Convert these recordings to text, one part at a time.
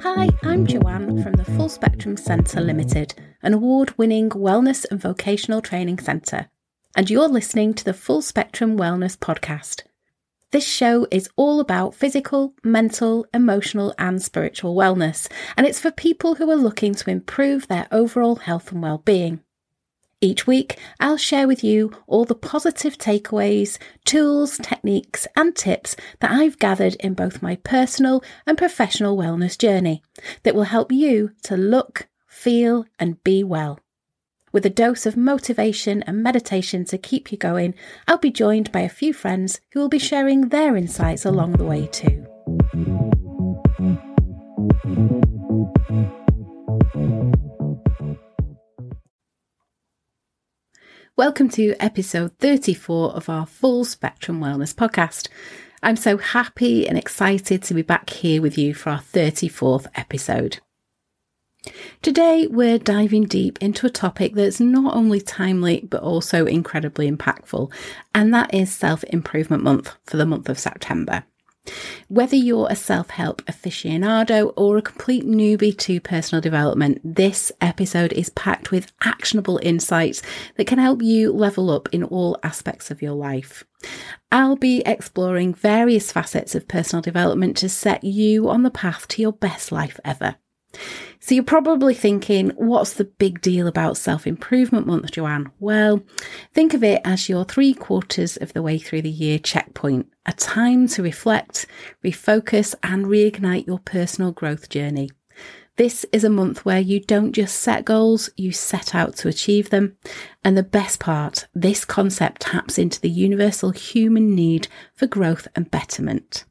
Hi, I'm Joanne from the Full Spectrum Centre Limited, an award winning wellness and vocational training centre, and you're listening to the Full Spectrum Wellness Podcast. This show is all about physical, mental, emotional, and spiritual wellness, and it's for people who are looking to improve their overall health and well-being. Each week, I'll share with you all the positive takeaways, tools, techniques, and tips that I've gathered in both my personal and professional wellness journey that will help you to look, feel, and be well. With a dose of motivation and meditation to keep you going, I'll be joined by a few friends who will be sharing their insights along the way too. Welcome to episode 34 of our Full Spectrum Wellness podcast. I'm so happy and excited to be back here with you for our 34th episode. Today, we're diving deep into a topic that's not only timely but also incredibly impactful, and that is Self Improvement Month for the month of September. Whether you're a self help aficionado or a complete newbie to personal development, this episode is packed with actionable insights that can help you level up in all aspects of your life. I'll be exploring various facets of personal development to set you on the path to your best life ever. So you're probably thinking, what's the big deal about self improvement month, Joanne? Well, think of it as your three quarters of the way through the year checkpoint, a time to reflect, refocus, and reignite your personal growth journey. This is a month where you don't just set goals, you set out to achieve them. And the best part, this concept taps into the universal human need for growth and betterment.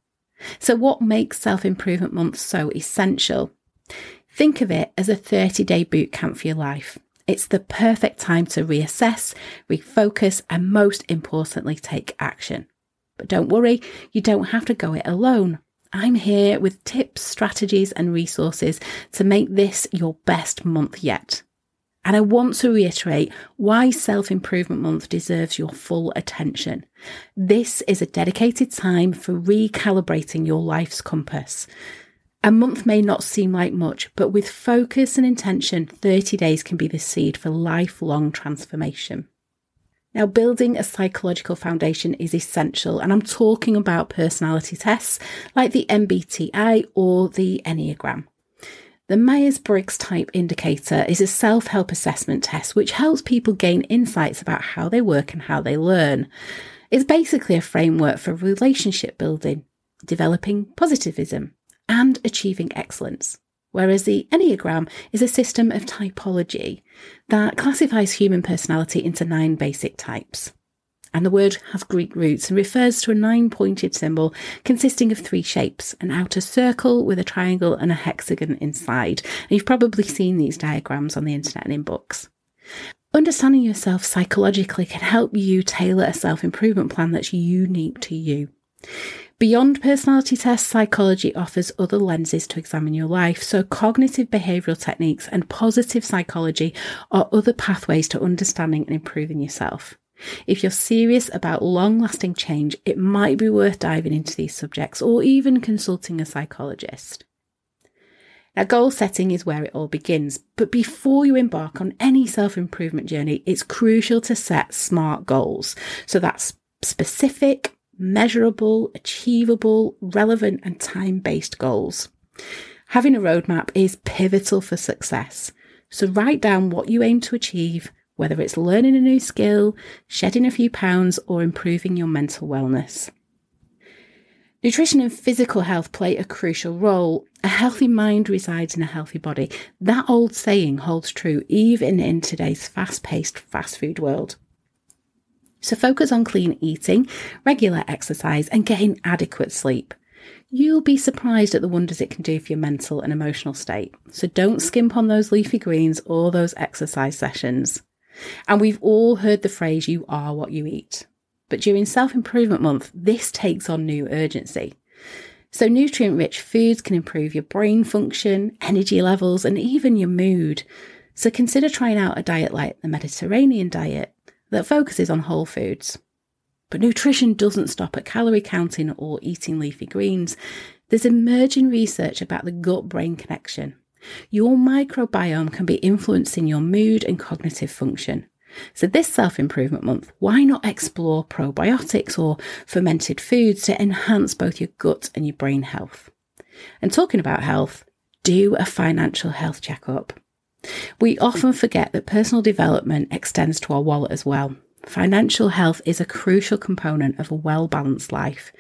So, what makes Self Improvement Month so essential? Think of it as a 30 day boot camp for your life. It's the perfect time to reassess, refocus, and most importantly, take action. But don't worry, you don't have to go it alone. I'm here with tips, strategies, and resources to make this your best month yet. And I want to reiterate why Self Improvement Month deserves your full attention. This is a dedicated time for recalibrating your life's compass. A month may not seem like much, but with focus and intention, 30 days can be the seed for lifelong transformation. Now, building a psychological foundation is essential, and I'm talking about personality tests like the MBTI or the Enneagram. The Myers Briggs Type Indicator is a self help assessment test which helps people gain insights about how they work and how they learn. It's basically a framework for relationship building, developing positivism, and achieving excellence. Whereas the Enneagram is a system of typology that classifies human personality into nine basic types. And the word has Greek roots and refers to a nine pointed symbol consisting of three shapes an outer circle with a triangle and a hexagon inside. And you've probably seen these diagrams on the internet and in books. Understanding yourself psychologically can help you tailor a self improvement plan that's unique to you. Beyond personality tests, psychology offers other lenses to examine your life. So, cognitive behavioral techniques and positive psychology are other pathways to understanding and improving yourself. If you're serious about long lasting change, it might be worth diving into these subjects or even consulting a psychologist. Now, goal setting is where it all begins, but before you embark on any self improvement journey, it's crucial to set SMART goals. So that's specific, measurable, achievable, relevant, and time based goals. Having a roadmap is pivotal for success. So write down what you aim to achieve, whether it's learning a new skill, shedding a few pounds, or improving your mental wellness. Nutrition and physical health play a crucial role. A healthy mind resides in a healthy body. That old saying holds true even in today's fast paced fast food world. So focus on clean eating, regular exercise, and getting adequate sleep. You'll be surprised at the wonders it can do for your mental and emotional state. So don't skimp on those leafy greens or those exercise sessions. And we've all heard the phrase, you are what you eat. But during self improvement month, this takes on new urgency. So, nutrient rich foods can improve your brain function, energy levels, and even your mood. So, consider trying out a diet like the Mediterranean diet that focuses on whole foods. But nutrition doesn't stop at calorie counting or eating leafy greens. There's emerging research about the gut brain connection. Your microbiome can be influencing your mood and cognitive function. So, this self improvement month, why not explore probiotics or fermented foods to enhance both your gut and your brain health? And talking about health, do a financial health checkup. We often forget that personal development extends to our wallet as well. Financial health is a crucial component of a well balanced life.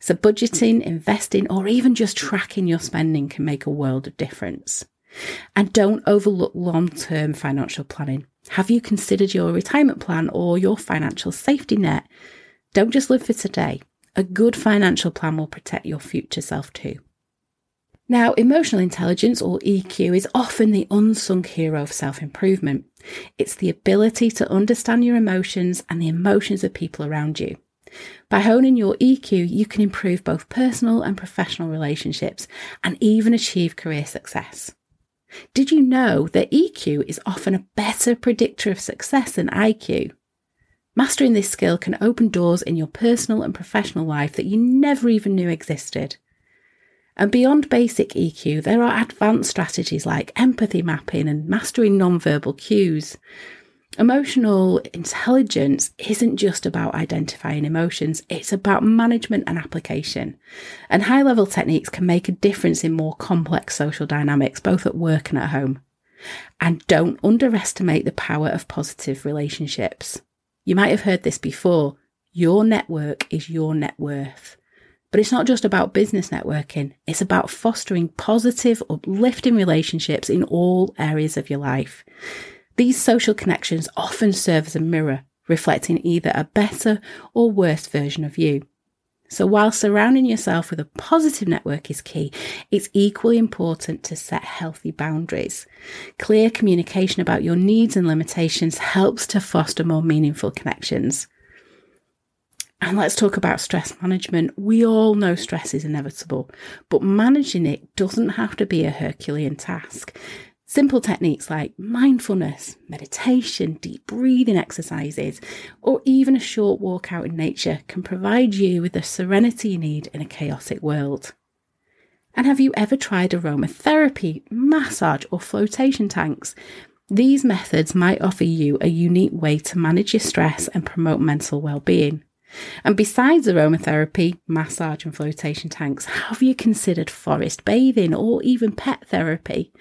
So, budgeting, investing, or even just tracking your spending can make a world of difference. And don't overlook long term financial planning. Have you considered your retirement plan or your financial safety net? Don't just live for today. A good financial plan will protect your future self too. Now, emotional intelligence or EQ is often the unsung hero of self improvement. It's the ability to understand your emotions and the emotions of people around you. By honing your EQ, you can improve both personal and professional relationships and even achieve career success. Did you know that EQ is often a better predictor of success than IQ? Mastering this skill can open doors in your personal and professional life that you never even knew existed. And beyond basic EQ, there are advanced strategies like empathy mapping and mastering nonverbal cues. Emotional intelligence isn't just about identifying emotions, it's about management and application. And high level techniques can make a difference in more complex social dynamics, both at work and at home. And don't underestimate the power of positive relationships. You might have heard this before. Your network is your net worth. But it's not just about business networking, it's about fostering positive, uplifting relationships in all areas of your life. These social connections often serve as a mirror, reflecting either a better or worse version of you. So, while surrounding yourself with a positive network is key, it's equally important to set healthy boundaries. Clear communication about your needs and limitations helps to foster more meaningful connections. And let's talk about stress management. We all know stress is inevitable, but managing it doesn't have to be a Herculean task. Simple techniques like mindfulness, meditation, deep breathing exercises, or even a short walk out in nature can provide you with the serenity you need in a chaotic world. And have you ever tried aromatherapy, massage, or flotation tanks? These methods might offer you a unique way to manage your stress and promote mental well-being. And besides aromatherapy, massage, and flotation tanks, have you considered forest bathing or even pet therapy?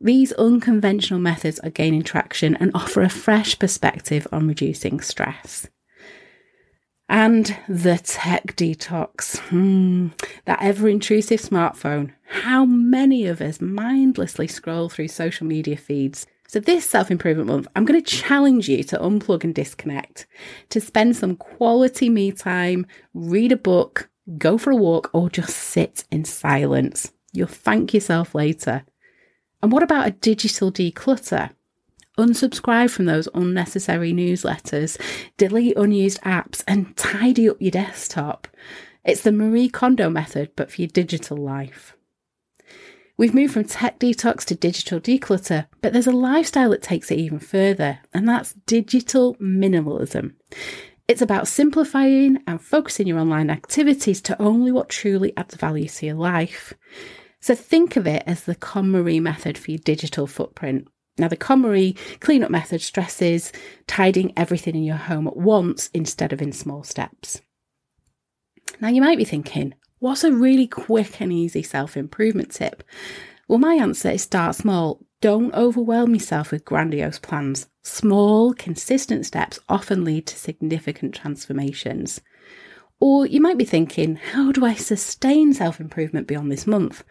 These unconventional methods are gaining traction and offer a fresh perspective on reducing stress. And the tech detox. Hmm, that ever intrusive smartphone. How many of us mindlessly scroll through social media feeds so, this self improvement month, I'm going to challenge you to unplug and disconnect, to spend some quality me time, read a book, go for a walk, or just sit in silence. You'll thank yourself later. And what about a digital declutter? Unsubscribe from those unnecessary newsletters, delete unused apps, and tidy up your desktop. It's the Marie Kondo method, but for your digital life. We've moved from tech detox to digital declutter, but there's a lifestyle that takes it even further, and that's digital minimalism. It's about simplifying and focusing your online activities to only what truly adds value to your life. So think of it as the KonMari method for your digital footprint. Now, the KonMari cleanup method stresses tidying everything in your home at once instead of in small steps. Now, you might be thinking, What's a really quick and easy self improvement tip? Well, my answer is start small. Don't overwhelm yourself with grandiose plans. Small, consistent steps often lead to significant transformations. Or you might be thinking, how do I sustain self improvement beyond this month?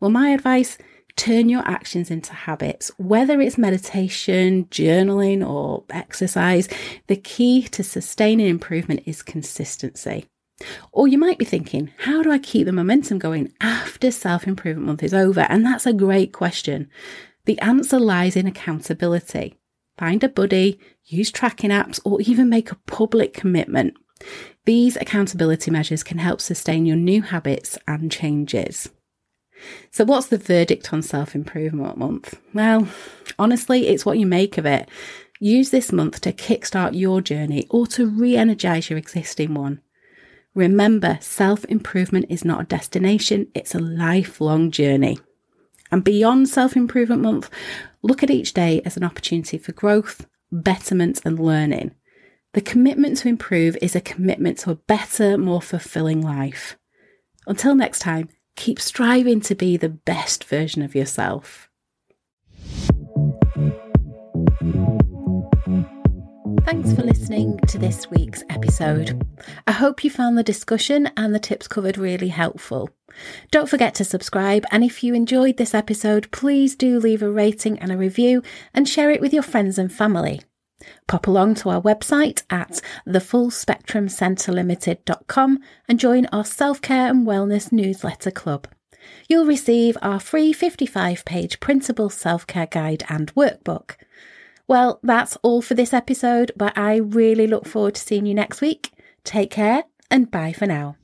Well, my advice turn your actions into habits, whether it's meditation, journaling, or exercise. The key to sustaining improvement is consistency. Or you might be thinking, how do I keep the momentum going after self improvement month is over? And that's a great question. The answer lies in accountability. Find a buddy, use tracking apps, or even make a public commitment. These accountability measures can help sustain your new habits and changes. So, what's the verdict on self improvement month? Well, honestly, it's what you make of it. Use this month to kickstart your journey or to re energize your existing one. Remember, self improvement is not a destination, it's a lifelong journey. And beyond Self Improvement Month, look at each day as an opportunity for growth, betterment, and learning. The commitment to improve is a commitment to a better, more fulfilling life. Until next time, keep striving to be the best version of yourself. Thanks for listening to this week's episode. I hope you found the discussion and the tips covered really helpful. Don't forget to subscribe, and if you enjoyed this episode, please do leave a rating and a review and share it with your friends and family. Pop along to our website at thefullspectrumcentrelimited.com and join our self care and wellness newsletter club. You'll receive our free 55 page printable self care guide and workbook. Well, that's all for this episode, but I really look forward to seeing you next week. Take care and bye for now.